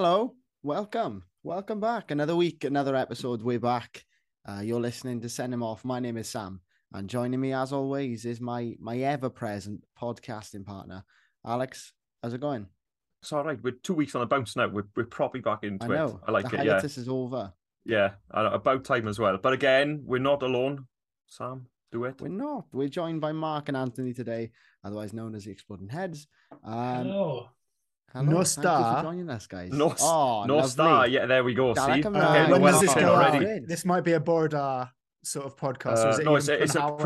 Hello, welcome, welcome back. Another week, another episode. We're back. Uh, you're listening to Send Him Off. My name is Sam, and joining me as always is my my ever present podcasting partner, Alex. How's it going? It's all right. We're two weeks on a bounce now. We're, we're probably back into I know. it. I like the it. Yeah. this is over. Yeah. About time as well. But again, we're not alone. Sam, do it. We're not. We're joined by Mark and Anthony today, otherwise known as the Exploding Heads. Um, Hello. Hello, No thank you star. for joining us, guys. No, oh, no lovely. star. Yeah, there we go. Dark See? and Okay, when does this go already. This might be a border sort of podcast. or Uh, is it no, it's a, even it's a Prynhawn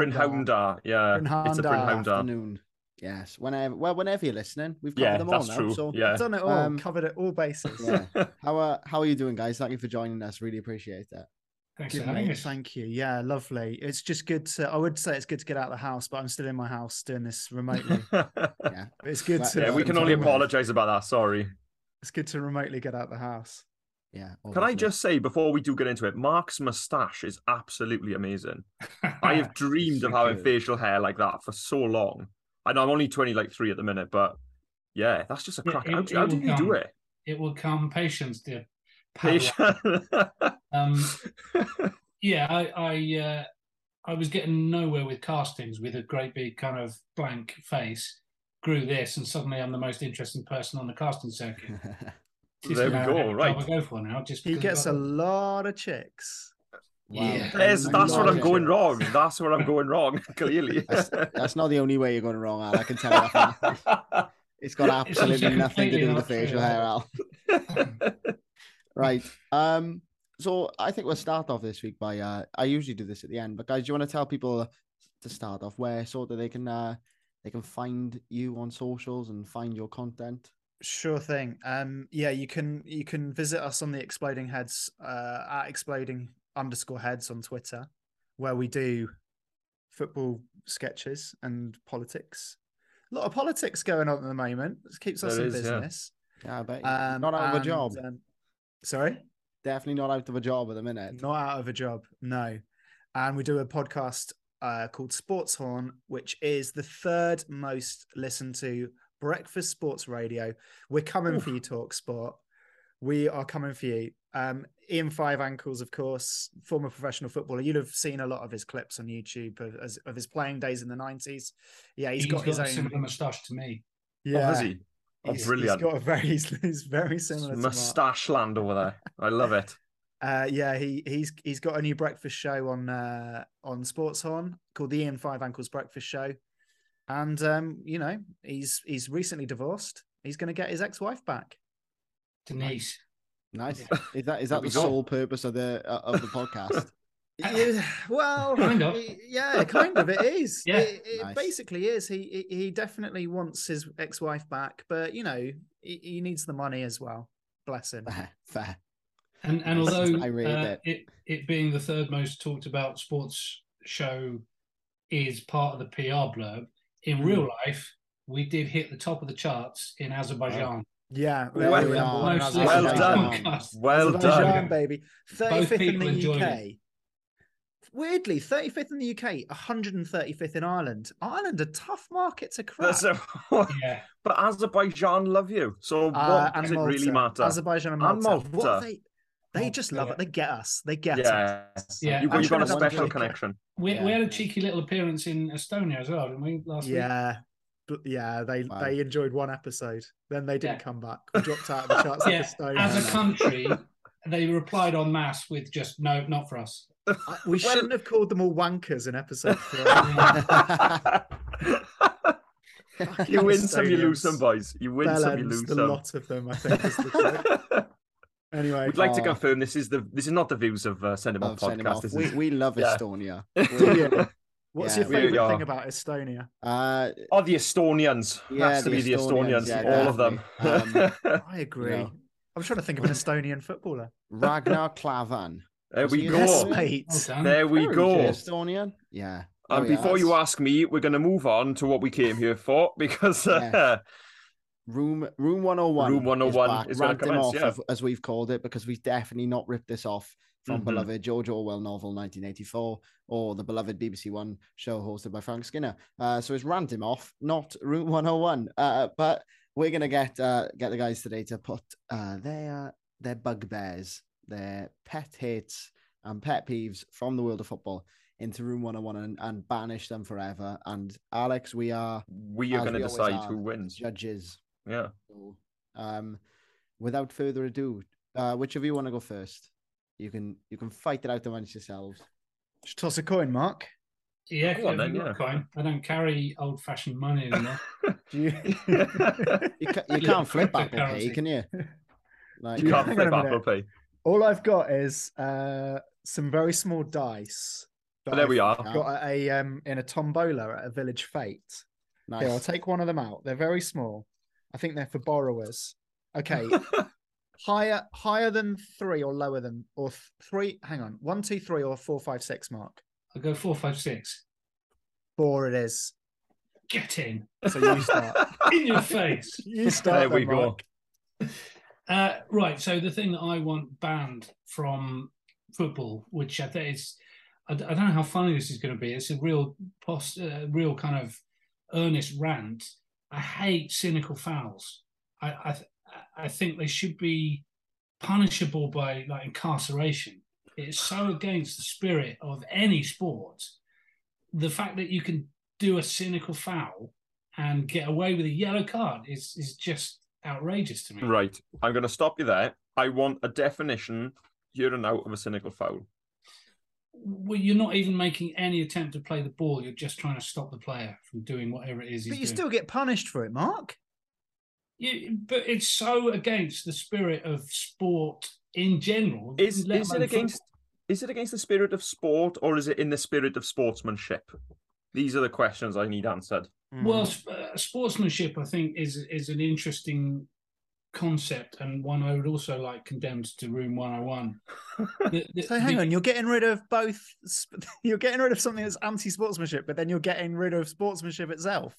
Prynhaundar. Yeah, it's a Prynhaundar Prynhawn da. Afternoon. Yes, whenever. Well, whenever you're listening, we've covered Yeah, them all that's now. true. So, Yeah. Done it all. Um, covered it all bases. yeah. how uh, how are you doing, guys? Thank you for joining us. Really appreciate that. Thanks Good for having mate, us. thank you. Yeah, lovely. It's just good to. I would say it's good to get out of the house, but I'm still in my house doing this remotely. Yeah, But it's good Well, to. yeah, we can only apologise about that. Sorry. It's good to remotely get out of the house. yeah. Can I just say before we do get into it, Mark's moustache is absolutely amazing. I have dreamed of having you. facial hair like that for so long. I know I'm only 20, like three at the minute, but yeah, that's just a crack. it- how it do, how do will you do it? it will come. Patience, dear. Padawan. Patient. Um, yeah, I I, uh, I was getting nowhere with castings with a great big kind of blank face. Grew this, and suddenly I'm the most interesting person on the casting circuit. Just There we go, right. I go for now. Just He gets a I've got- lot of chicks. Yeah. There's, I'm that's what I'm going sure. wrong. That's where I'm going wrong, clearly. That's, that's not the only way you're going wrong, Al. I can tell you. It's got absolutely also nothing to do with the facial hair, Al. Right. Um. So I think we'll start off this week by. Uh, I usually do this at the end, but guys, do you want to tell people to start off where so that they can uh they can find you on socials and find your content? Sure thing. Um, yeah, you can you can visit us on the Exploding Heads uh, at exploding underscore heads on Twitter, where we do football sketches and politics. A lot of politics going on at the moment. It keeps us There in is, yeah. business. Yeah, I bet. Um, not out of a and, job. um, sorry, Definitely not out of a job at the minute. not out of a job. No, and we do a podcast uh, called Sports Horn, which is the third most listened to breakfast sports radio. We're coming for you, Talk Sport. We are coming for you. Um, Ian Five Ankles, of course, former professional footballer. You'd have seen a lot of his clips on YouTube of, as- of his playing days in the nineties. Yeah, He's he's got, his a own. similar moustache to me. Yeah, Oh, has he? Oh, he's- brilliant. He's got a very, he's, he's very similar. to Mustache land over there. I love it. Uh, yeah, he he's he's got a new breakfast show on uh, on Sports Horn called the Ian Five Ankles Breakfast Show, and um, you know he's he's recently divorced. He's going to get his ex wife back. Denise. Nice. Is that is that the sole purpose of the uh, of the podcast? Yeah, well, Kind of. yeah, kind of. It is. Yeah. it, it Nice. basically is. He he he definitely wants his ex wife back, but you know he, he needs the money as well. Bless him. fair, fair. And and although I rate uh, it. it it being the third most talked about sports show is part of the PR blurb, in Hmm. real life we did hit the top of the charts in Azerbaijan. Yeah, Well we were done. number one in Most Well done. Well Azerbaijan, done. baby. Both 35th in the enjoyed UK. It. Weirdly, 35th in the UK, 135th in Ireland. Ireland, a tough market to crack. A- Yeah, but Azerbaijan love you. So what Uh, does it really matter? Azerbaijan and And Malta. What they, they Malta, just love yeah. it. They get us. They get us. Yes. Yeah, You, I'm you've got a special wonder- connection. we, Yeah. we had a cheeky little appearance in Estonia as well, didn't we? Last week. Yeah. But yeah, they Wow. they enjoyed one episode. Then they didn't Yeah. come back. We dropped out of the charts Yeah, a. As a country, they replied en masse with just no, not for us. I- we shouldn't have called them all wankers in episode three. you win some, you lose some, Estonians. boys. You win some, you lose the some. lot of them, I think. Is the quote. anyway, We'd like to Oh. confirm this is the this is not the views of uh, Send 'Em Off Of sending podcast. off. This We is we love Yeah. Estonia. do? What's Yeah, your favorite thing about Estonia? Uh, oh the Estonians. Yeah, Has to the be the Estonians, Estonians. yeah, all of them. definitely. I agree. know. I'm trying to think of an Estonian footballer. Ragnar Klavan. There we go. Yes, mate. Well. There we Oh, go. is Estonian. Yeah. Oh, And yeah, before you ask me, we're going to move on to what we came here for because uh, Yes. Room Room 101. Room 101 back, is gonna off, yeah. of- as we've called it, because we've definitely not ripped this off from Mhm. beloved George Orwell novel 1984 or the beloved BBC One show hosted by Frank Skinner. Uh, so it's rant him off, not Room 101. Uh, but we're gonna get uh, get the guys today to put uh, their their bugbears, their pet hates and pet peeves from the world of football into room 101 and, and banish them forever. And Alex, we are We are going to decide are, who wins. judges. Yeah. So, um, without further ado, uh, which of you want to go first? You can you can fight it out amongst yourselves. Just toss a coin, Mark. Yeah, Go on then, yeah. a coin? I don't carry old fashioned money anymore. You? You, ca- you can't flip Apple Pay, can you? Like, You can't flip a Apple. Pay. All I've got is uh, some very small dice. But there we are. I've are. Got a um in a tombola at a village fete. Here, I'll take one of them out. They're very small. I think they're for borrowers. Okay, higher higher than three or lower than or th- three. Hang on, one, two, three, or four, five, six. Mark I'll go four, five, six. four. It is. Get in. So you start. In your face. you start. There we then, go. Uh, right. So the thing that I want banned from football, which I think is, I don't know how funny this is going to be. It's a real, post, uh, real kind of earnest rant. I hate cynical fouls. I, I, I think they should be punishable by like incarceration. It's so against the spirit of any sport. The fact that you can do a cynical foul and get away with a yellow card is is just outrageous to me. Right. I'm going to stop you there. I want a definition here and out of a cynical foul. Well, you're not even making any attempt to play the ball. You're just trying to stop the player from doing whatever it is he's But you doing. still get punished for it, Mark. You- but it's so against the spirit of sport in general. Is is it against football. is it against the spirit of sport or is it in the spirit of sportsmanship? These are the questions I need answered. Well, sp- uh, sportsmanship, I think, is is an interesting concept and one I would also like condemned to Room 101. The- the- So hang the- on, you're getting rid of both. You're getting rid of something that's anti-sportsmanship, but then you're getting rid of sportsmanship itself.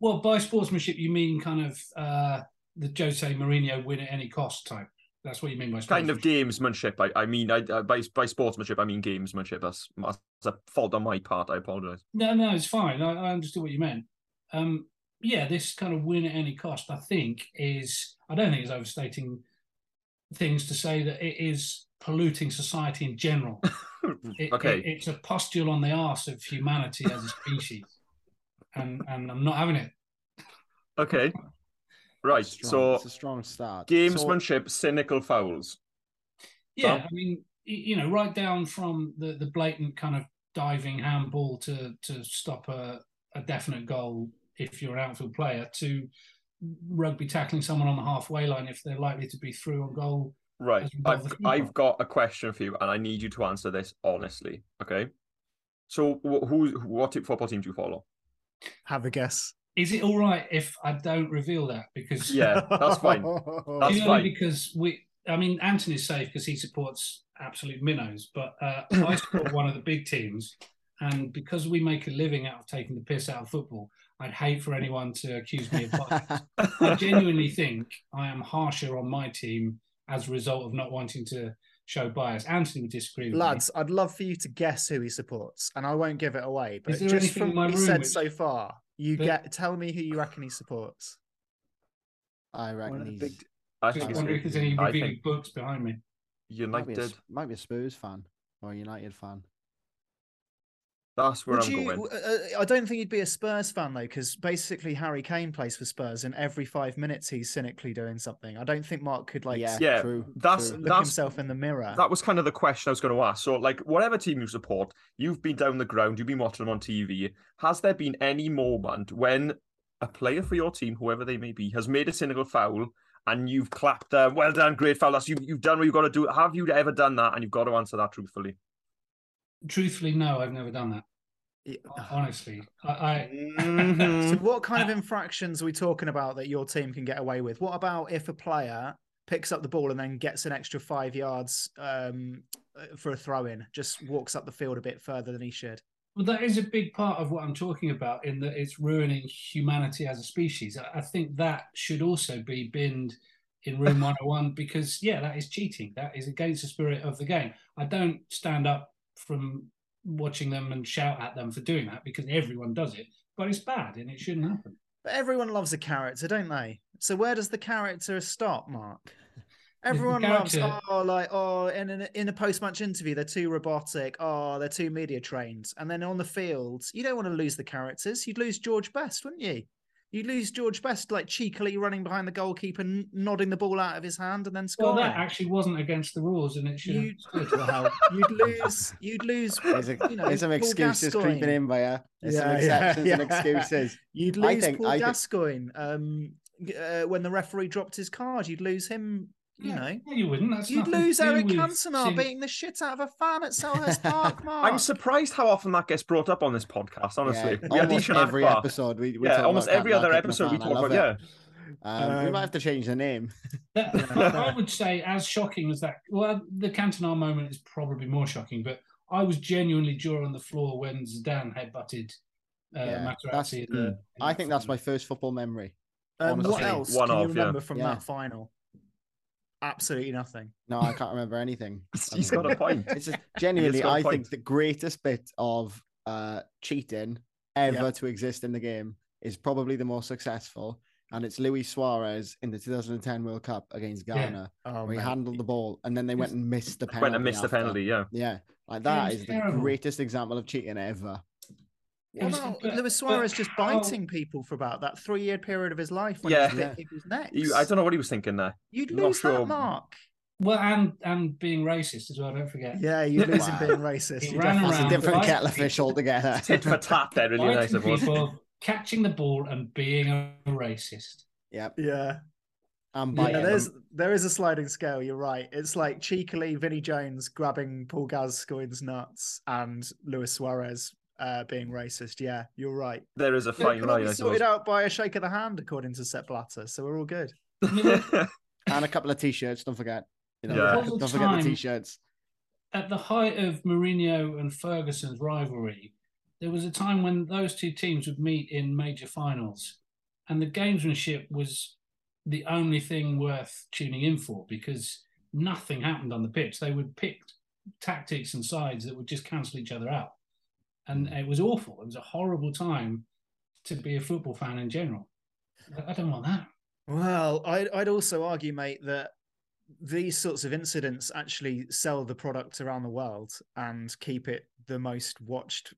Well, by sportsmanship, you mean kind of uh, the Jose Mourinho win at any cost type. That's what you mean by Kind of gamesmanship. I, I mean, I, I by by sportsmanship, I mean gamesmanship. That's, that's a fault on my part. I apologize. No, no, it's fine. I, I understood what you meant. Um, yeah, this kind of win at any cost, I think, is I don't think it's overstating things to say that it is polluting society in general. It- okay. it- it's a pustule on the arse of humanity as a species, and and I'm not having it. okay. Right. Strong. So it's a strong start. So- gamesmanship, cynical fouls. Yeah, Sam? I mean, you know, right down from the the blatant kind of diving handball to to stop a, a definite goal if you're an outfield player to rugby tackling someone on the halfway line if they're likely to be through on goal. Right. As we got I've. I've got a question for you, and I need you to answer this honestly. Okay. So wh- who what t- football team do you follow? Have a guess. Is it all right if I don't reveal that? Because Yeah, that's fine. That's you know, fine. because we, I mean, Anthony's safe because he supports absolute minnows, but uh, I support one of the big teams, and because we make a living out of taking the piss out of football, I'd hate for anyone to accuse me of bias. I genuinely think I am harsher on my team as a result of not wanting to show bias. Anthony would disagree with Lads, I'd love for you to guess who he supports, and I won't give it away. But just from what he said which- so far, you But- get tell me who you reckon he supports. I reckon of he's big- I me. think Just it's wondering if there's any I revealing think books behind me. might be, a, might be a Spurs fan or a United fan. That's where Would I'm you? going. uh, I don't think he'd be a Spurs fan though, because basically Harry Kane plays for Spurs, and every five minutes he's cynically doing something. I don't think Mark could like yeah, Yeah, true. that's- true. look that's- himself in the mirror. That was kind of the question I was going to ask. So, like, whatever team you support, you've been down the ground, you've been watching them on TV. Has there been any moment when a player for your team, whoever they may be, has made a cynical foul and you've clapped, uh, well done, great foul, that's, you've, you've done what you've got to do? Have you ever done that? And you've got to answer that truthfully. Truthfully, no, I've never done that. Yeah. Honestly, I, I So Mhm. what kind of infractions are we talking about that your team can get away with? What about if a player picks up the ball and then gets an extra five yards um, uh, for a throw in, just walks up the field a bit further than he should? Well, that is a big part of what I'm talking about in that it's ruining humanity as a species. I, I think that should also be binned in Room 101 because, yeah, that is cheating. That is against the spirit of the game. I don't stand up from watching them and shout at them for doing that because everyone does it, but it's bad and it shouldn't happen. But everyone loves a character, don't they? So where does the character stop, Mark? Everyone loves oh like oh in a, in a post match interview they're too robotic oh they're too media trained and then on the field you don't want to lose the characters you'd lose George Best wouldn't you you'd lose George Best like cheekily running behind the goalkeeper n- nodding the ball out of his hand and then scoring. Well, that actually wasn't against the rules, and it should You- have stood. Well, you'd lose you'd lose There's, a, you know, there's some excuses Gascoigne. creeping in by you. There's some Yeah, yeah, exceptions and excuses. You'd I lose think- Paul I think- Gascoigne um, uh, when the referee dropped his card. You'd lose him. You Yeah, know, no, you wouldn't. That's you'd lose Eric Cantona seeing- beating the shit out of a fan at Selhurst Park. Mark. I'm surprised how often that gets brought up on this podcast. Honestly, Yeah, we almost every episode we, we yeah, talk almost every other episode we talk about. it. Yeah, Um, we Um, might have to change the name. That, I I would say, as shocking as that, well, the Cantona moment is probably more shocking, but I was genuinely jaw on the floor when Zidane headbutted uh, Yeah, Materazzi. that's- in the- in I think that's my first football memory. Um, what else one can you of, yeah. remember from Yeah. that final? Absolutely nothing. No, I can't remember anything. he's got a point. It's just, genuinely, got a I point. think the greatest bit of uh, cheating ever Yeah. to exist in the game is probably the most successful, and it's Luis Suarez in the 2010 World Cup against Yeah. Ghana, Oh, where he handled the ball and then they went and missed the penalty. Went and missed the penalty. Yeah, Yeah, like that was is the greatest example of cheating ever. What was- about but- Luis Suarez but just how- biting people for about that three-year period of his life when Yeah. he was Yeah. bit people's necks? He- I don't know what he was thinking there. You'd I'm lose sure. that, Mark. Well, and and being racist as well. Don't forget. Yeah, you'd lose him Wow. being racist. He ran definitely- That's a different biting kettle of fish altogether. Tit for tat there, really nice. Biting It was. catching the ball, and being a racist. Yep, Yeah. and Yeah, Yeah, biting there's them. there is a sliding scale. You're right. It's like cheekily Vinnie Jones grabbing Paul Gascoigne's nuts and Luis Suarez uh, being racist. Yeah, you're right. There is a It fine can line, be sorted out by a shake of the hand, according to Sepp Blatter. So we're all good. and a couple of t-shirts. Don't forget. You know, Yeah. There was a don't forget the t-shirts. At the height of Mourinho and Ferguson's rivalry, there was a time when those two teams would meet in major finals, and the gamesmanship was the only thing worth tuning in for because nothing happened on the pitch. They would pick tactics and sides that would just cancel each other out, and hmm. it was awful. It was a horrible time to be a football fan in general. I- I don't want that. Well, I'd, I'd also argue, mate, that these sorts of incidents actually sell the product around the world and keep it the most watched,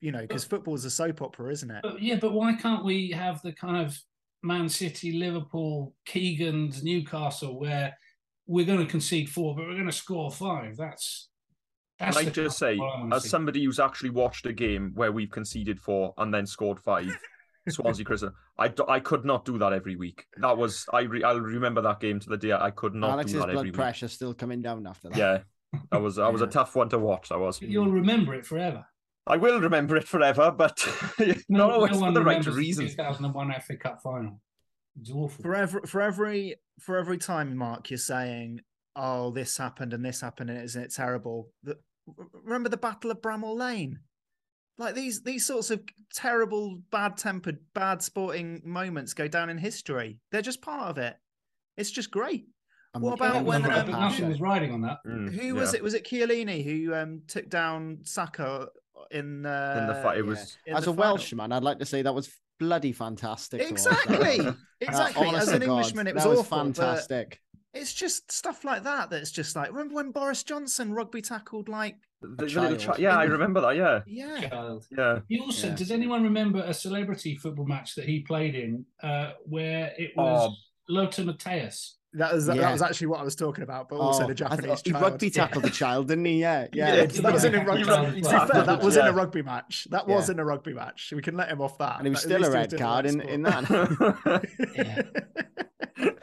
you know, because football's a soap opera, isn't it? But yeah, but why can't we have the kind of Man City, Liverpool, Keegan's, Newcastle, where we're going to concede four, but we're going to score five? That's Can. I the just say, of football I wanna as see. somebody who's actually watched a game where we've conceded four and then scored five, Swansea Crystal, I could not do that every week. That was I re, I'll remember that game to the day. I could not Alex's do that blood every week. pressure still coming down after that. Yeah, that was that was a tough one to watch. That was. You'll remember it forever. I will remember it forever, but No, not always no for the right remembers the reasons. 2001 FA Cup final. It's awful. For every for every for every time, Mark, you're saying, "Oh, this happened and this happened and isn't it terrible?" The, remember the Battle of Bramall Lane? Like these these sorts of terrible, bad tempered, bad sporting moments go down in history. They're just part of it. It's just great. I'm- What about when, looking um, the was riding on that. Mm, Who was it? Was it Chiellini who um, took down Saka in uh, In the fight, it was in As a final? Welshman, I'd like to say that was bloody fantastic. to. Exactly, Uh, exactly. As an God, Englishman, it was, that was awful. but fantastic. It's just stuff like that that's just like remember when Boris Johnson rugby tackled like The- the little child. yeah, I remember that. Yeah, yeah Child. yeah. He also, Yeah. does anyone remember a celebrity football match that he played in uh, where it was Oh. Lothar Matthäus? that was that was actually what I was talking about, but also Oh, the Japanese thought he rugby tackled the child, didn't he? Yeah, yeah. Yeah, so that was in a rugby. He To rugby fair, that the was in a rugby match. That was Yeah. in a rugby match. We can let him off that. And he was At still a red card in, in that.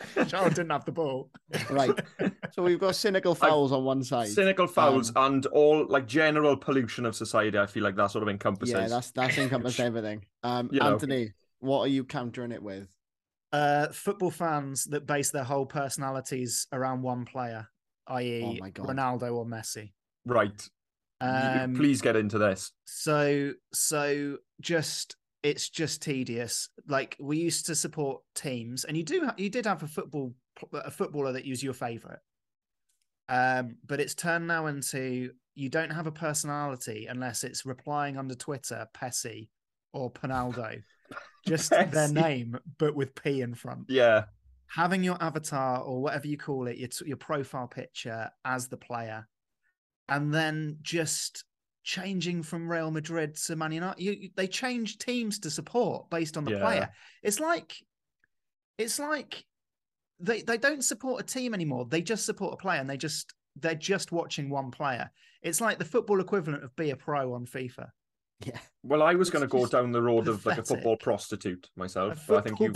Child didn't have the ball. right. So we've got cynical fouls on one side. Cynical fouls Um, and all like general pollution of society. I feel like that sort of encompasses. Yeah, that's that's encompassed everything. Um, You know. Anthony, what are you countering it with? Uh, football fans that base their whole personalities around one player, i.e., Oh. Ronaldo or Messi. right. Um, Please get into this. So so just it's just tedious. Like we used to support teams, and you do ha- you did have a football a footballer that was your favorite. Um, but it's turned now into you don't have a personality unless it's replying under Twitter, Pessy or Pinaldo. just Yes. their name, but with P in front. Yeah, Having your avatar or whatever you call it, your, your profile picture as the player, and then just changing from Real Madrid to Man United. You, they change teams to support based on the Yeah. player. It's like, it's like they they don't support a team anymore. They just support a player, and they just they're just watching one player. It's like the football equivalent of be a pro on FIFA. Yeah. Well, I was going to go down the road of like a football prostitute A myself, but I think you've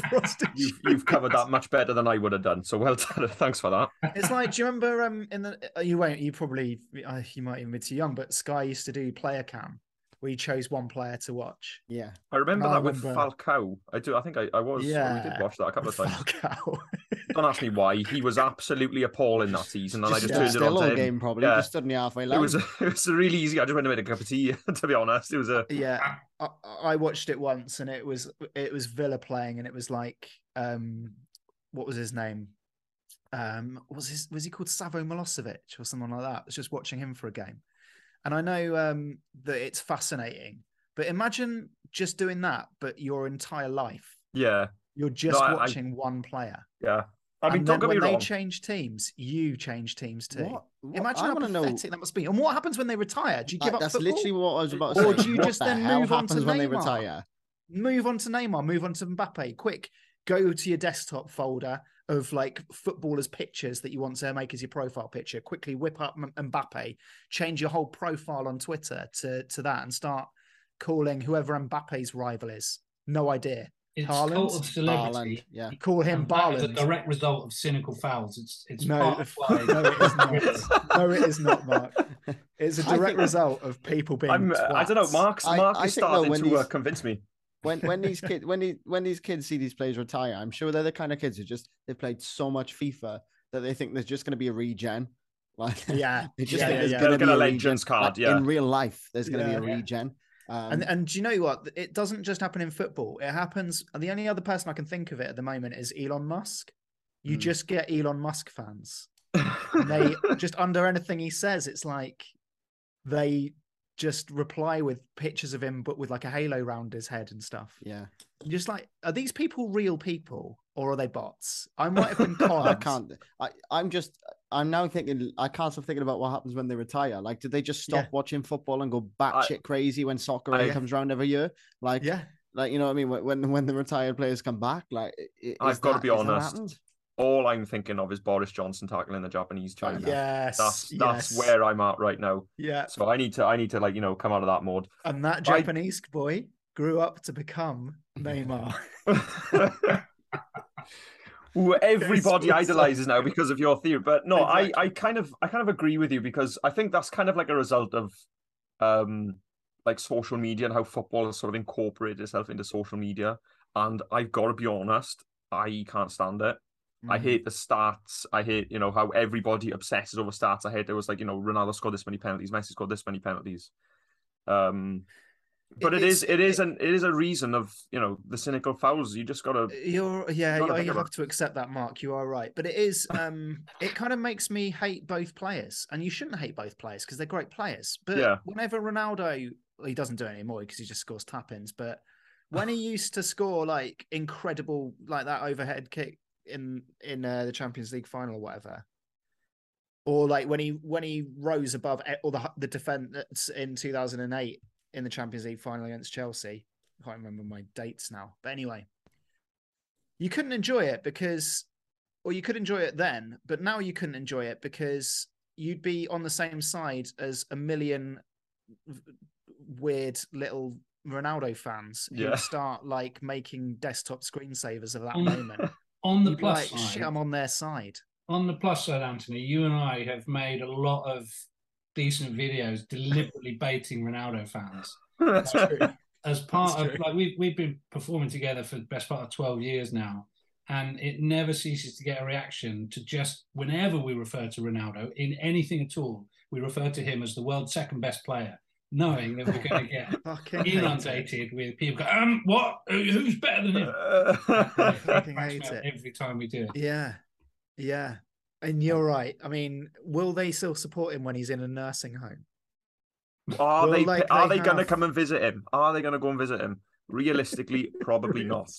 you've you've covered that much better than I would have done. So well done. Thanks for that. It's like, do you remember um in the uh, you won't you probably uh, you might even be too young, but Sky used to do player cam where you chose one player to watch. Yeah. I remember No, I that with remember. Falcao. I do. I think I, I was. Yeah. We did watch that a couple of times. Falcao. Don't ask me why. He was absolutely appalling that season, and I Just, just uh, turned it on to him. game probably. Yeah. Just stood in the halfway line. It was it was really easy. I just went and made a cup of tea. To be honest, it was a yeah, I, I watched it once, and it was it was Villa playing, and it was like um what was his name? Um, was his was he called Savo Milosevic or something like that? I was just watching him for a game, and I know um that it's fascinating, but imagine just doing that, but your entire life. yeah, You're just I- I- watching one player. yeah. I mean, and don't get me when wrong. they change teams, you change teams too. What? what? Imagine I how to know. pathetic that must be. And what happens when they retire? Do you give up that's football? literally what I was about to say. Or do you just the then move on to when they Neymar? retire? move on to Neymar, move on to Mbappe. Quick, go to your desktop folder of like footballers' pictures that you want to make as your profile picture. Quickly whip up M- Mbappe, change your whole profile on Twitter to to that, and start calling whoever Mbappe's rival is. No idea. It's Haaland? cult of Haaland, celebrity. yeah. You call him And that is a direct result of cynical fouls. It's it's No, part of why. no, it is not. No, it is not, Mark. It's a I direct result of people being. I'm, I don't know. twats. Mark's I- Mark I is starting to uh, convince me. when when these kids when these when these kids see these players retire, I'm sure they're the kind of kids who just they've played so much FIFA that they think there's just going to be a regen. Like Yeah, they just yeah, think yeah, there's yeah. going to be get a a Legends regen. card, Like, yeah. In real life, there's going to be a Yeah. regen. Um, And and do you know what? It doesn't just happen in football. It happens. The only other person I can think of it at the moment is Elon Musk. You Hmm. just get Elon Musk fans. They just under anything he says, it's like they just reply with pictures of him, but with like a halo round his head and stuff. yeah, Just like, are these people real people or are they bots? I might have been conned. I can't. I I'm just. I'm now thinking. I can't stop thinking about what happens when they retire. Like, did they just stop Yeah. watching football and go batshit crazy when soccer I- comes around every year? Like, Yeah. like you know what I mean? When when, when the retired players come back, like, i- i- I've gotta be is honest. All I'm thinking of is Boris Johnson tackling the Japanese China. Yes. That's that's yes. where I'm at right now. Yeah. So I need to I need to like you know come out of that mode. And that I- Japanese boy grew up to become Neymar. Who everybody It's idolizes now because of your theory. But no, Exactly. I, I kind of I kind of agree with you because I think that's kind of like a result of um like social media and how football has sort of incorporated itself into social media. And I've got to be honest, I can't stand it. I Mhm. hate the stats. I hate, you know, how everybody obsesses over stats. I hate there was like, you know, Ronaldo scored this many penalties, Messi scored this many penalties. Um but It- it is is it- an it is a reason of, you know, the cynical fouls. You just gotta You're yeah, Gotta you, you have to accept that, Mark. You are right, but it is um, it kind of makes me hate both players, and you shouldn't hate both players because they're great players. But Yeah. whenever Ronaldo, well, he doesn't do it anymore because he just scores tap-ins. But when he used to score like incredible, like that overhead kick in in uh, the Champions League final or whatever, or like when he when he rose above all the the defense in two thousand and eight in the Champions League final against Chelsea. I can't remember my dates now, but anyway, you couldn't enjoy it because, or you could enjoy it then, but now you couldn't enjoy it because you'd be on the same side as a million weird little Ronaldo fans who Yeah. start like making desktop screensavers of that On- moment. On the You'd plus like, side, shit, I'm on their side. on the plus side, Anthony, you and I have made a lot of decent videos deliberately baiting Ronaldo fans. That's True. As part That's of true. like we've we've been performing together for the best part of twelve years now, and it never ceases to get a reaction to just whenever we refer to Ronaldo in anything at all, we refer to him as the world's second best player, knowing that we're going to get it. inundated with people go, um, what? Who's better than him? it. Every time we do it. Yeah, yeah. And you're right. I mean, will they still support him when he's in a nursing home? Are Well, they like are they they gonna come and visit him? Are they gonna go and visit him? Realistically, probably not.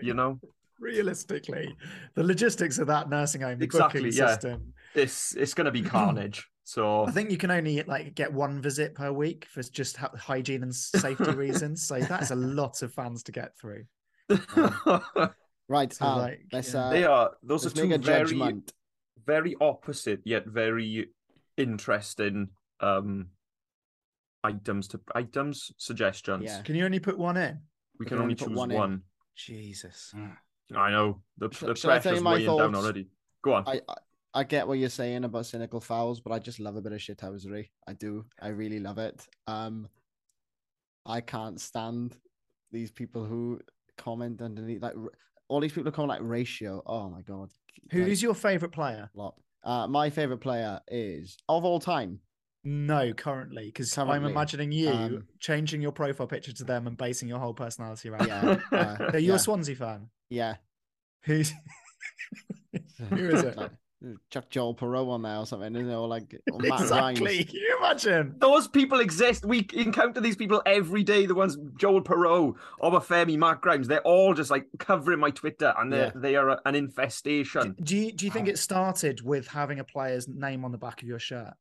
You know, realistically, the logistics of that nursing home, the Exactly, booking yeah. system. it's it's going to be carnage. So I think you can only like get one visit per week for just hy- hygiene and safety reasons. So that's a lot of fans to get through. Right, So, Al, like, let's, yeah. uh, they are those are two make a very judgment. Very opposite yet very interesting um items to items suggestions. Yeah. Can you only put one in? We We can can only only put choose one one. Jesus. I know the, Sh- the I tell pressure's my weighing down already. Go on. I, I I get what you're saying about cynical fouls, but I just love a bit of shithousery. I do. I really love it. Um, I can't stand these people who comment underneath like all these people who comment like ratio. Oh my god. Like, Who's your favorite player? lot? Uh, my favorite player is of all time. No, currently, because I'm imagining you um, changing your profile picture to them and basing your whole personality around. Yeah, uh, So you're yeah. a Swansea fan. Yeah. Who's who is it? Like, Chuck Joel Piroe on there or something, you know, like or Matt exactly. Rhymes. Can you imagine? Those people exist. We encounter these people every day. The ones Joel Piroe, Obafemi, Mark Grimes. They're all just like covering my Twitter, and they Yeah. are they are an infestation. Do you do you think it started with having a player's name on the back of your shirt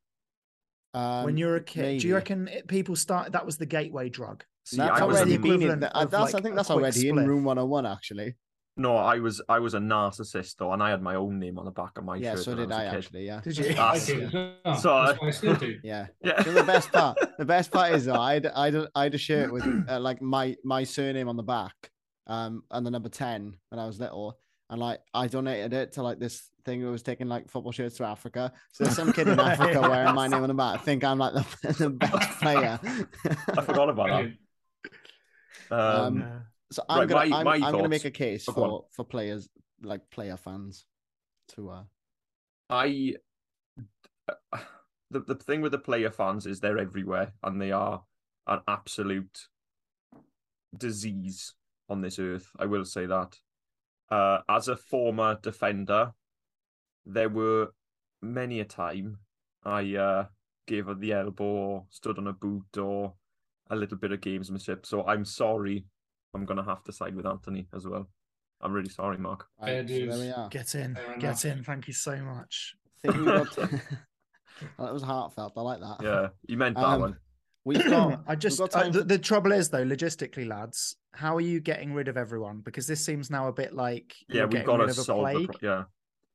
Um, when you're a kid? Do you reckon it, people start? That was the gateway drug. See, That's I already the been in. equivalent that- of, That's I think that's quick already in spliff. room 101 actually. No. I was I was a narcissist though, and I had my own name on the back of my yeah, shirt. so did I, I was a kid. actually. Yeah. Did you? I That's- do as well. So, That's what I still do. Yeah. Yeah. So the best part, the best part is though, I had, I had, I had a shirt with uh, like my my surname on the back, um, and the number ten when I was little, and like I donated it to like this thing that was taking like football shirts to Africa. So there's some kid in Africa wearing my name on the back. I think I'm like the, the best player. I forgot about that. Um, Um, So I'm Right, gonna my- I'm, my I'm gonna make a case Oh, for for players like player fans to uh I the the thing with the player fans is they're everywhere and they are an absolute disease on this earth. I will say that. Uh, as a former defender, there were many a time I uh, gave her the elbow or stood on a boot or a little bit of gamesmanship. So I'm sorry. I'm gonna have to side with Anthony as well. I'm really sorry, Mark. Fair right, so there we are. get in, Fair get enough. in. Thank you so much. think well, that was heartfelt. I like that. Yeah, you meant that Um, one. We've got I just got uh, time the, for- the trouble is though, logistically, lads, how are you getting rid of everyone? Because this seems now a bit like Yeah, we've got rid to solve the pro- yeah.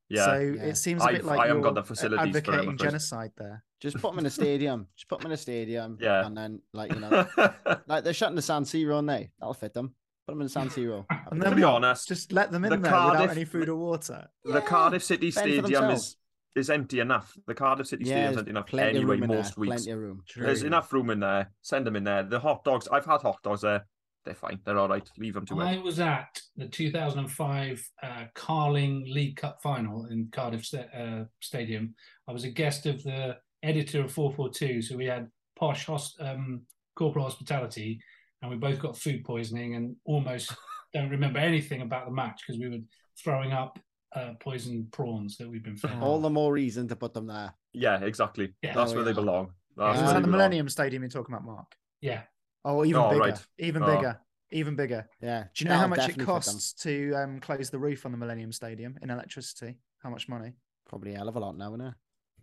Yeah. So Yeah. it seems a bit I've- like I haven't got you're the facilities for it, advocating genocide there. just put them in a stadium. Just put them in a stadium. Yeah. And then like you know, like they're shutting the San Siro, and they that'll fit them. Put them in the San Siro. And To then be honest, just let them in the there Cardiff- without any food or water. the Yeah, Cardiff City fend Stadium is is empty enough. The Cardiff City yeah, Stadium is empty enough anyway most there. weeks. Plenty of room. There's enough room in there. Send them in there. The hot dogs, I've had hot dogs there. They're fine. They're all right. Leave them to I it. I was at the 2005 uh, Carling League Cup final in Cardiff sta- uh, Stadium. I was a guest of the editor of 442, so we had posh host- um, corporal hospitality, and we both got food poisoning and almost don't remember anything about the match because we were throwing up uh, poisoned prawns that we've been fed. All the more reason to put them there. Yeah, exactly. Yeah. That's Oh, where they belong. Yeah. That's Is where that they the belong. Millennium Stadium you're talking about, Mark? Yeah, Oh, even Oh, bigger. right. Even Oh. bigger. Even bigger. Yeah. Do you know how that'll much it definitely fit them. costs to um, close the roof on the Millennium Stadium in electricity? How much money? Probably a hell of a lot now, isn't it?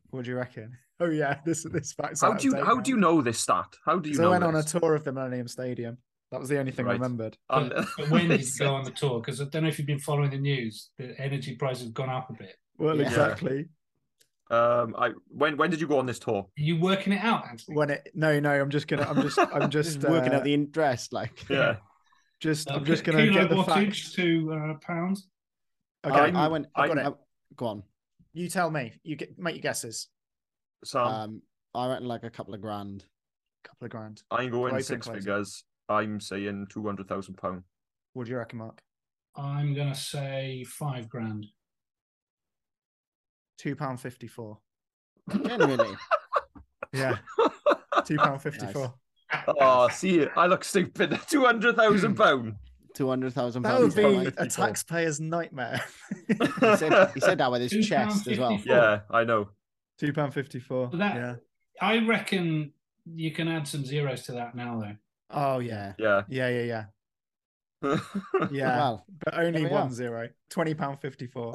What do you reckon? Oh yeah, this this fact's How do you how now. do you know this stat? How do you? know I went on a tour of the Millennium Stadium. That was the only thing I remembered. And- but when did you go on the tour? Because I don't know if you've been following the news. The energy prices have gone up a bit. Well, Yeah. exactly. Um, I when when did you go on this tour? Are you working it out, Anthony? When it no no, I'm just gonna I'm just I'm just, Just working uh, out the interest, like. Yeah, just Uh, I'm just gonna kilo get the wattage facts. to uh, pounds. Okay, I, I went. I got it. I- go on. you tell me. You get make your guesses. Sam, Um, I went like a couple of grand. couple of grand. I'm going open six close figures. I'm saying two hundred thousand pound. What do you reckon, Mark? I'm gonna say five grand. Two pound fifty four. Genuinely. Yeah, two pound fifty four. Oh, see, I look stupid. Two hundred thousand pound. Two hundred thousand pounds. That would pounds. be a taxpayer's nightmare. He said, he said that with his Two chest as well. Yeah, I know. Two pound fifty four. But that- Yeah. I reckon you can add some zeros to that now, though. Oh yeah. Yeah. Yeah, Yeah yeah yeah. Yeah, Well, but only we one are. zero. Twenty pound fifty four.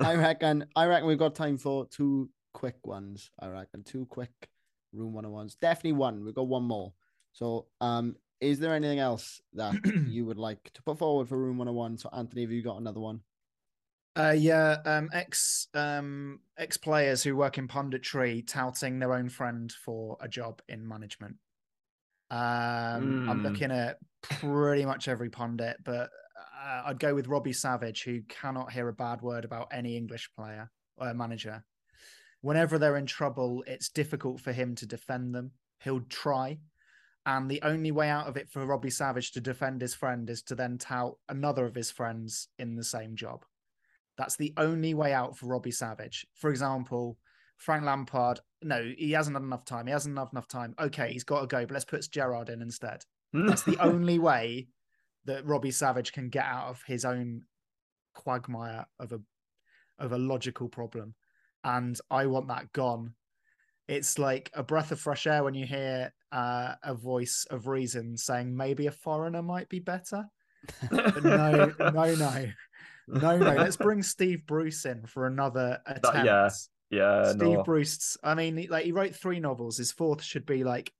I reckon. I reckon we've got time for two quick ones. I reckon two quick room one on ones. Definitely one. We've got one more. So, um, is there anything else that you would like to put forward for room one on one? So, Anthony, have you got another one? Uh, yeah, um, ex um, ex players who work in punditry touting their own friend for a job in management. Um, I'm Hmm. looking at pretty much every pundit, but uh, I'd go with Robbie Savage, who cannot hear a bad word about any English player or manager. Whenever they're in trouble, it's difficult for him to defend them. He'll try. And the only way out of it for Robbie Savage to defend his friend is to then tout another of his friends in the same job. That's the only way out for Robbie Savage. For example, Frank Lampard, no, he hasn't had enough time. He hasn't had enough time. Okay, he's got to go, but let's put Gerrard in instead. That's the only way that Robbie Savage can get out of his own quagmire of a of a logical problem. And I want that gone. It's like a breath of fresh air when you hear uh, a voice of reason saying maybe a foreigner might be better. No, no, no. No, no. Let's bring Steve Bruce in for another attempt. yeah, yeah, Steve no. Bruce. I mean, like he wrote three novels. His fourth should be like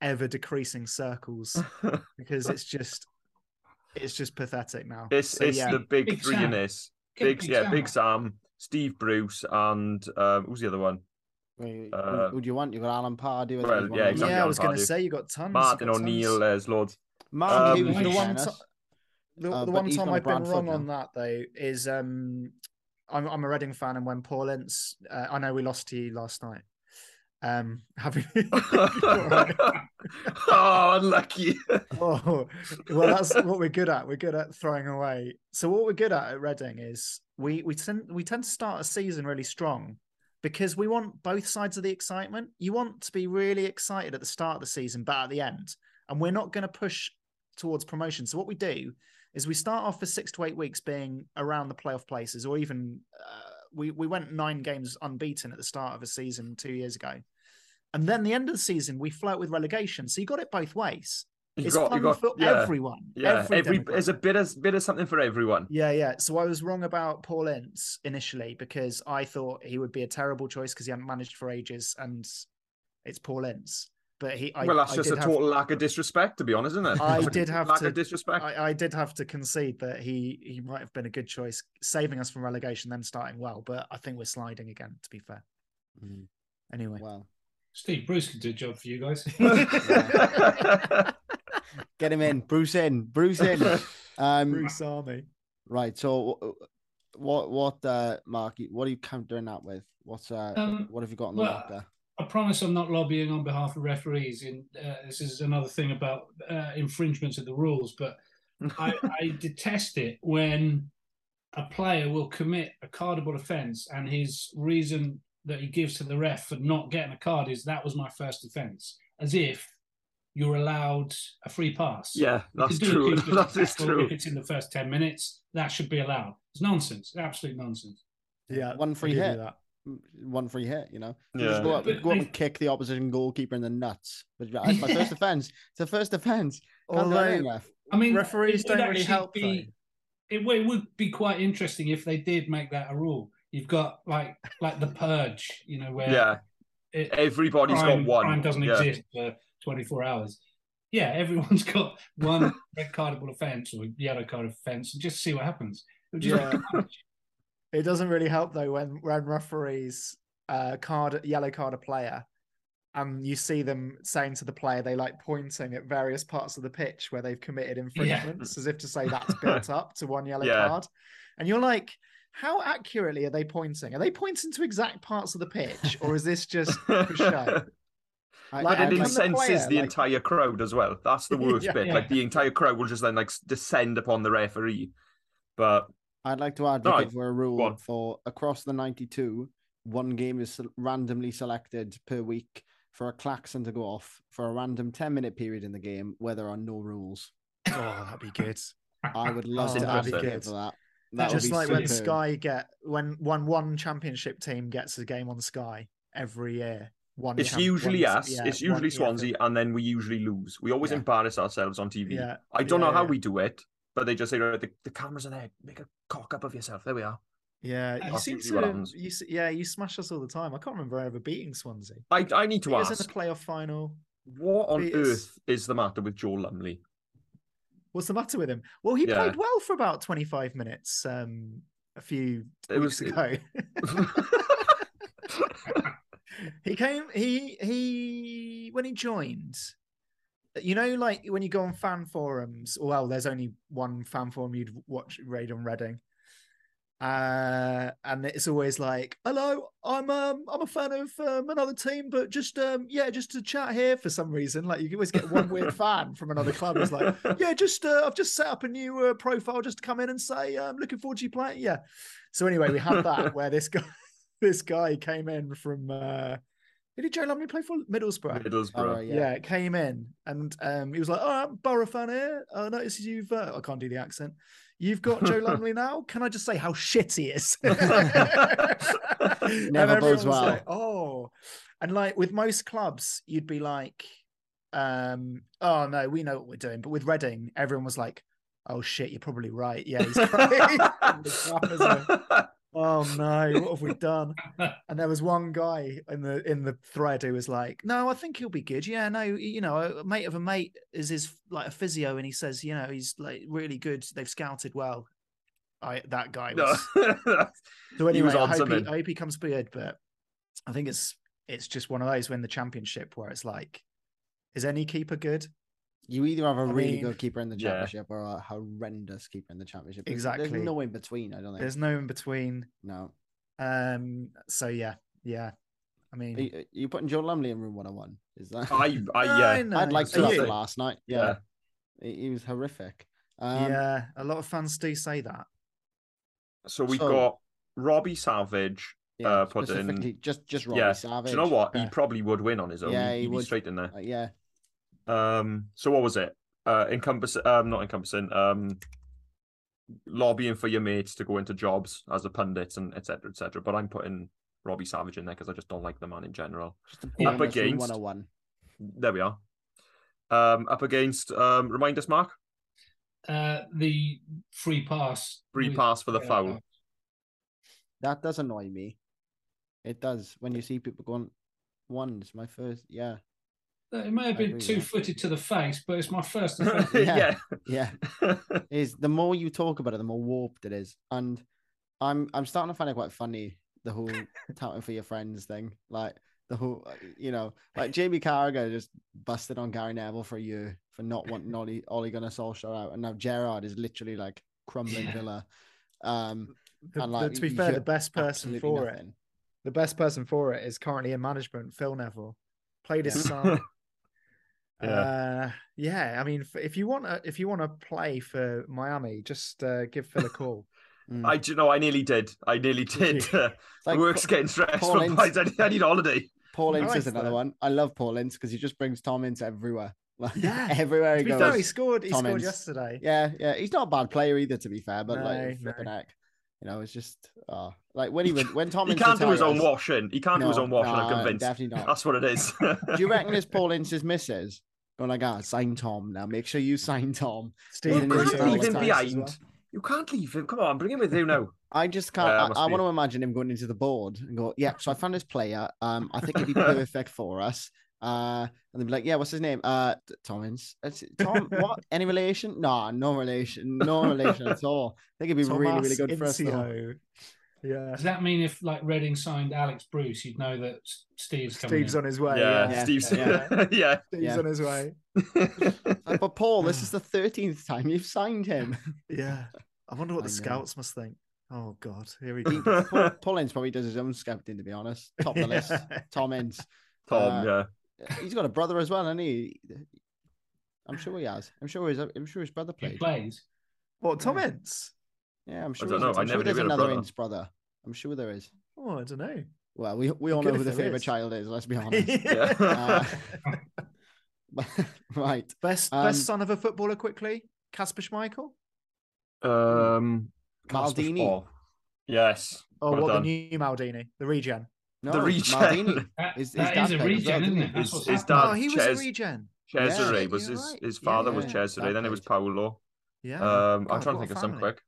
ever decreasing circles because it's just, it's just pathetic now. It's So, it's yeah. the big, Big three in this. Big, Big yeah, Sam Big. Sam, Steve Bruce, and um, who's the other one? Wait, who- Uh, who, do you want? You got Alan Pardew. Well, yeah, exactly. yeah, I was going to say you got tons. Martin got tons. O'Neill, there's loads. Mark Um, Hughes, the one to- The, Uh, the one time I've been wrong on that though is um, I'm I'm a Reading fan, and when Paul Ince, uh, I know we lost to you last night. Um, having oh, unlucky. oh, well, that's what we're good at. We're good at throwing away. So what we're good at at Reading is we we tend we tend to start a season really strong because we want both sides of the excitement. You want to be really excited at the start of the season, but at the end, and we're not going to push towards promotion. So what we do is we start off for six to eight weeks being around the playoff places, or even uh, we we went nine games unbeaten at the start of a season two years ago, and then the end of the season we flirt with relegation. So you got it both ways. You it's got, fun you got, for yeah, everyone. yeah. every, Every, there's a bit of bit of something for everyone. Yeah, yeah. So I was wrong about Paul Ince initially because I thought he would be a terrible choice because he hadn't managed for ages, and it's Paul Ince. But he, I, well, that's I just a did have- total lack of disrespect, to be honest, isn't it? I It's did have lack to- of disrespect. I, I did have to concede that he he might have been a good choice, saving us from relegation, then starting well. But I think we're sliding again. To be fair, Mhm. anyway. Well, Steve Bruce can do a job for you guys. get him in, Bruce in, Bruce in. Um, Bruce Army. right. So, what, what, uh, Mark? What are you countering that with? What's, uh, Um, what have you got in the well, locker? I promise I'm not lobbying on behalf of referees. In uh, this is another thing about uh, infringements of the rules, but I, I detest it when a player will commit a cardable offence and his reason that he gives to the ref for not getting a card is that was my first offence, as if you're allowed a free pass. yeah, that's can do a true. That is true. If it's in the first ten minutes, that should be allowed. It's nonsense. Absolute nonsense. Yeah, One free give you hit. that. One free hit, you know. Yeah. Just go up, go up and kick the opposition goalkeeper in the nuts. But it's my first offence. It's a first offence. Can't do anything, Although. I mean, referees don't really help. be- it, it would be quite interesting if they did make that a rule. You've got like like the purge, you know, where Yeah, it, everybody's crime, got one. crime doesn't yeah. exist for 24 hours. Yeah, everyone's got one red cardable offence or yellow card offence, and just see what happens. It would just Yeah. It doesn't really help though when when referees uh card yellow card a player and you see them saying to the player they like pointing at various parts of the pitch where they've committed infringements as if to say that's built up to one yellow Yeah. card. And you're like, how accurately are they pointing? Are they pointing to exact parts of the pitch or is this just for show? Like, it incenses the like- entire crowd as well. That's the worst Yeah. bit. Yeah. Like the entire crowd will just then like descend upon the referee. But I'd like to advocate Right, for a rule for across the 92, one game is randomly selected per week for a klaxon to go off for a random 10 minute period in the game where there are no rules. Oh, that'd be good. I would love Oh, to that'd advocate good. for that. That Just be like when superb. Sky get when when one championship team gets a game on Sky every year. one. It's champ- usually one- us. yeah, it's usually EFL. Swansea, and then we usually lose. We always Yeah. embarrass ourselves on TV. Yeah, I don't know how yeah. we do it, but they just say, right, the, the cameras are there. Make a cock up of yourself. There we are. Yeah, you That's seem to. You, yeah, you smash us all the time. I can't remember ever beating Swansea. I, I need to Beat us in the playoff final. what on beat us- earth is the matter with Joe Lumley? What's the matter with him? Well, he Yeah. played well for about 25 minutes um, a few It weeks was- ago. he came, he, he, when he joined, you know, like when you go on fan forums, well, there's only one fan forum you'd watch Raid on Reading. Uh, and it's always like, "Hello, I'm um, I'm a fan of um, another team, but just um, yeah, just to chat here for some reason." Like you always get one weird fan from another club It's like, yeah, just uh, I've just set up a new uh, profile just to come in and say I'm looking forward to you playing. Yeah. So anyway, we had that where this guy, this guy came in from. uh Who did Joe Lumley play for? Middlesbrough. Middlesbrough. All right, Yeah. yeah. it came in and um, he was like, "Oh, I'm a Boro fan here. I notice you've. Uh, I can't do the accent. You've got Joe Lumley now. Can I just say how shit he is?" And Never everyone bodes was well. like, oh, and like with most clubs, you'd be like, um, "Oh no, we know what we're doing." But with Reading, everyone was like, "Oh shit, you're probably right. Yeah, he's great." Crap, isn't it? oh no, what have we done? And there was one guy in the in the thread who was like, "No, I think he'll be good. Yeah, no, you know, a mate of a mate is his like a physio, and he says, you know, he's like really good. They've scouted well." I that guy no. was. So He anyway, was I on hope, he. I hope he comes good, but I think it's it's just one of those win the championship where it's like, is any keeper good? You either have a I really mean, good keeper in the yeah. championship or a horrendous keeper in the championship. There's- Exactly. There's no in between. I don't think. There's no in between. No. Um. So yeah, yeah. I mean, Are you, are you putting Joe Lumley in room 101? Is that? I, I, yeah. no, I'd like to after you? last night. Yeah. Yeah. He, he was horrific. Um, yeah, a lot of fans do say that. So we've So- got Robbie Savage. yeah, uh, put in- just just Robbie yeah. Savage. Do you know what? Yeah. He probably would win on his own. Yeah, He'd, he he'd be would. straight in there. Uh, yeah. Um. So what was it? Uh, encompass. Um, not encompassing. Um, lobbying for your mates to go into jobs as a pundit and etc. etc. But I'm putting Robbie Savage in there because I just don't like the man in general. Just. Up against- 101. There we are. Um, up against. Um, remind us, Mark. Uh, the free pass. Free with- pass for the uh, foul. That does annoy me. It does when you see people going one. It's my first. Yeah. It may have been two footed to the face, but it's my first offence. yeah. Yeah. is the more you talk about it, the more warped it is. And I'm I'm starting to find it quite funny the whole touting for your friends thing. Like the whole, uh, you know, like Jamie Carragher just busted on Gary Neville for you for not wanting Ole Ole Gunnar Solskjaer out, and now Gerrard is literally like crumbling Yeah. Villa. Um, The- and the- like to be fair, the best person absolutely for it, the best person for it is currently in management, Phil Neville. Played his son. Yeah. Uh, yeah, I mean, if you want to, if you want to play for Miami, just uh, give Phil a call. Mm. I do you know I nearly did. I nearly did. It's Uh, like work's getting stressful. Ince- I need, I need holiday. Paul Ince Nice, is another though. one. I love Paul Ince because he just brings Tom Ince everywhere. Like, Yeah. everywhere he goes. fair, he scored. He Tom scored Ince. yesterday. Yeah, yeah, he's not a bad player either, to be fair. But No, like flipping no. heck, you know, it's just uh, like when he went when Tom He Ince can't do his own washing. He can't do his own washing. no, I'm convinced. Definitely not. That's what it is. Do you reckon it's Paul Ince's missus going like, ah, sign Tom now? Make sure you sign Tom. Steve you can't leave him behind. well. You can't leave him. Come on, bring him with you now. I just can't. Yeah, I, I want to imagine him going into the board and go, yeah. So I found this player. Um, I think he'd be perfect for us. Uh, and they'd be like, yeah, what's his name? Uh, T- Tom Ince. That's it. Tom. what? Any relation? No, no relation. No relation at all. I think it'd be really, really good for us. though. Incio. Yeah, Does that mean if like Reading signed Alex Bruce, you'd know that S- Steve's coming Steve's in? on his way. yeah, Yeah, Steve's. yeah. Yeah. Steve's Yeah. on his way. Like, but Paul, this is the thirteenth time you've signed him. Yeah, I wonder what I the know. scouts must think. Oh God, here we go. Paul, Paul Ince probably does his own scouting, to be honest. Top of the list. Yeah. Tom Ince. Tom. Uh, yeah. He's got a brother as well, hasn't he? I'm sure he has. I'm sure his. I'm sure his brother He plays. What Tom Yeah. Ince? Yeah, I'm sure. I don't know. I I'm never sure there's he had a another brother. Ince brother. I'm sure there is. Oh, I don't know. Well, we we all Good know who the favorite is. child is. Let's be honest. Yeah. right. best Um, best son of a footballer. Quickly, Kasper Schmeichel. Um. Maldini. Oh, yes. Oh, Well what done. the new Maldini, the regen. No, the regen. Maldini. That, His- his that dad is a played well, regen, didn't isn't it? That's His- his dad- oh, he was Ches- a regen. Cesare Yeah, was his, right. his Yeah, father was. Cesare, Dad then it was. Paolo. Yeah. Um, God, I'm trying to think of some quick.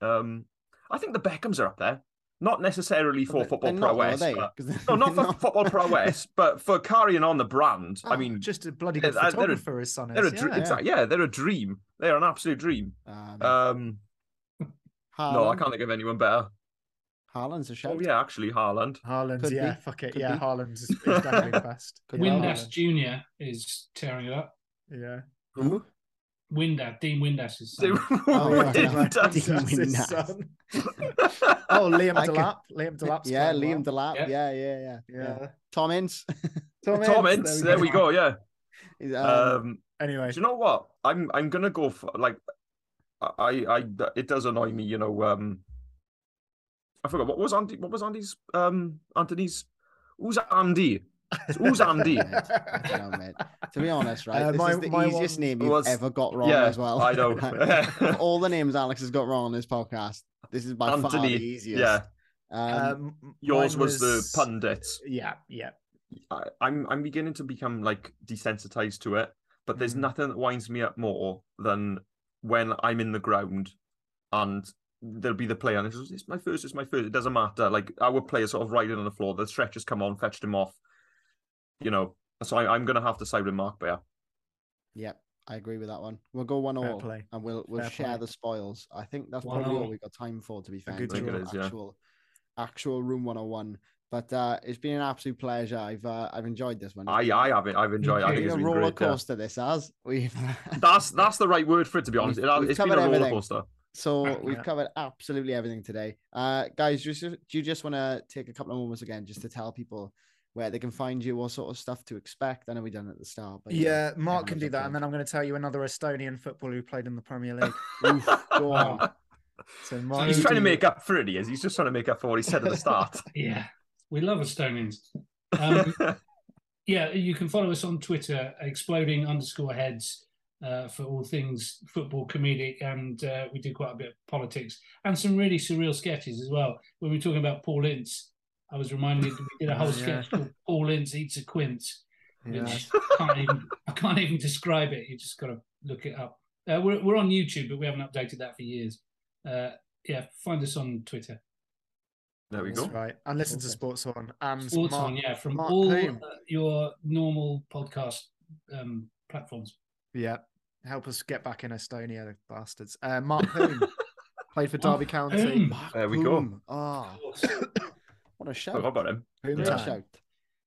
Um, I think the Beckhams are up there. Not necessarily for But football they're pro not, West. but- No, not for not. football pro West, but for carrying on the brand. I Oh, mean, just a bloody they're- good they're a- photographer. His son is. they're a dream. yeah. Exactly, yeah, they're a dream. They're an absolute dream. Um, Um, no, I can't think of anyone better. Haaland's a shout. Oh yeah, actually, Haaland. Haaland, Could yeah, be. fuck it, Could yeah, be. Haaland is, is definitely the best. Could. Windass Jr. is tearing it up. Yeah. Who? Windass, Dean Windass's Dude, son. Oh, yeah, did Dean That's his son. oh, Liam I could- Delap. Liam Delap's yeah, Liam well. Delap. Yeah. Yeah, yeah, yeah. Yeah. Tom Ince. Tom, Tom Ince, Ince, there we go. Yeah. He's, um, Um, Anyway, do you know what? I'm I'm gonna go for like, I I it does annoy me, you know. Um, I forgot what was Andy. What was Andy's um Anthony's? Who's Andy? Who's Andy? Mate, know, mate. To be honest, right, Uh, this my- is the easiest name you've was- ever got wrong Yeah, as well. I know. All the names Alex has got wrong on this podcast, this is by far the easiest. yeah. Um, um, Yours mine was the pundit. Yeah, yeah. I, I'm I'm beginning to become like desensitized to it, but there's Mm. nothing that winds me up more than when I'm in the ground and there'll be the player and it's, it's my first, it's my first. It doesn't matter. Like our player sort of riding on the floor, the stretchers come on, fetched him off. You know, so I, I'm gonna have to side with Mark Bear. Yep, I agree with that one. We'll go one Fair all, play. and we'll we'll Fair share play. the spoils. I think that's One probably all all. we got time for. To be fair, good in terms draw. of It is, yeah. actual actual room one hundred one. But uh, it's been an absolute pleasure. I've uh, I've enjoyed this one. I I have it. I've enjoyed. it. I it's think been it's a been roller great. yeah. coaster. This has we've That's that's the right word for it. To be honest, We've- it, we've has been a roller everything. coaster. So we've Yeah. covered absolutely everything today. Uh, guys, just, do you just want to take a couple of moments again just to tell people where they can find you, what sort of stuff to expect? I know we done it at the start, but Yeah, Mark can do that, up and then I'm going to tell you another Estonian footballer who played in the Premier League. Oof, go on. So Mark, He's trying to do- make up for it. He is. He's just trying to make up for what he said at the start. Yeah, we love Estonians. Um, yeah, you can follow us on Twitter, exploding underscore heads, uh, for all things football comedic, and uh, we do quite a bit of politics and some really surreal sketches as well. When we were talking about Paul Ince, I was reminded we did a whole Oh, sketch called Paul Ince eats a quince, which I can't even I can't even describe it. You just got to look it up. Uh, we're we're on YouTube, but we haven't updated that for years. Uh, yeah, find us on Twitter. There we That's go. right. And listen to Sports On and Sports Mark, on, yeah, from Mark all uh, your normal podcast um, platforms. Yeah, help us get back in Estonia, the bastards. Uh, Mart Poom played for Derby County. Mark There we go. Oh, Of course. what a shout. Forgot about him. Poom Great Yeah. time. shout.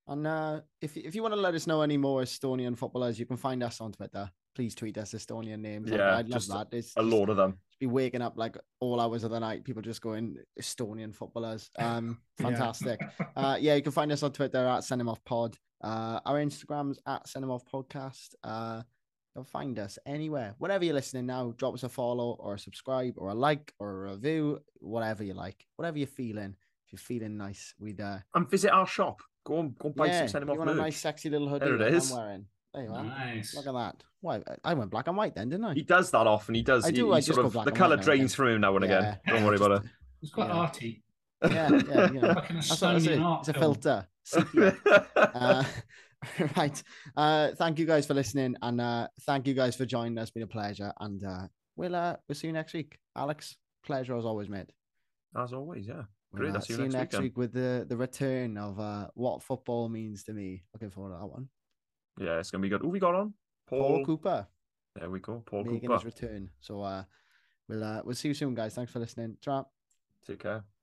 And uh, if if you want to let us know any more Estonian footballers, you can find us on Twitter. Please tweet us Estonian names. Yeah, I'd, love that. It's A lot of them. be waking up like all hours of the night, people just going Estonian footballers. Um, Yeah. fantastic. uh, yeah, you can find us on Twitter at Send 'em Off Pod. Uh, our Instagrams at Send 'em Off Podcast. Uh, you'll find us anywhere, whatever you're listening now. Drop us a follow or a subscribe or a like or a review, whatever you like, whatever you're feeling. If you're feeling nice, we'd uh, And visit our shop. Go and go and buy yeah, some send him you off want a nice, sexy little hoodie There it is. I'm wearing. There you are. nice. Look at that. Why I went black and white then, didn't I? He does that often. He does. I do, he I just sort go of- black the color white now and drains again. from him now and Yeah, again. Don't worry about it. It's quite Yeah. arty. Yeah, yeah, you know. Like an That's what I say. Art It's a filter. uh, right. Uh, thank you guys for listening, and uh, thank you guys for joining us. It's been a pleasure, and uh, we'll uh, we'll see you next week. Alex, pleasure as always, mate. As always, yeah. Great, uh, see you see you next next week week with the the return of uh, what football means to me. Looking forward to that one. Yeah, it's gonna be good. Who we got on? Paul, Paul. Cooper There we go. Paul making Cooper. his return. So uh, we'll uh, we'll see you soon, guys. Thanks for listening. Ta. Take care.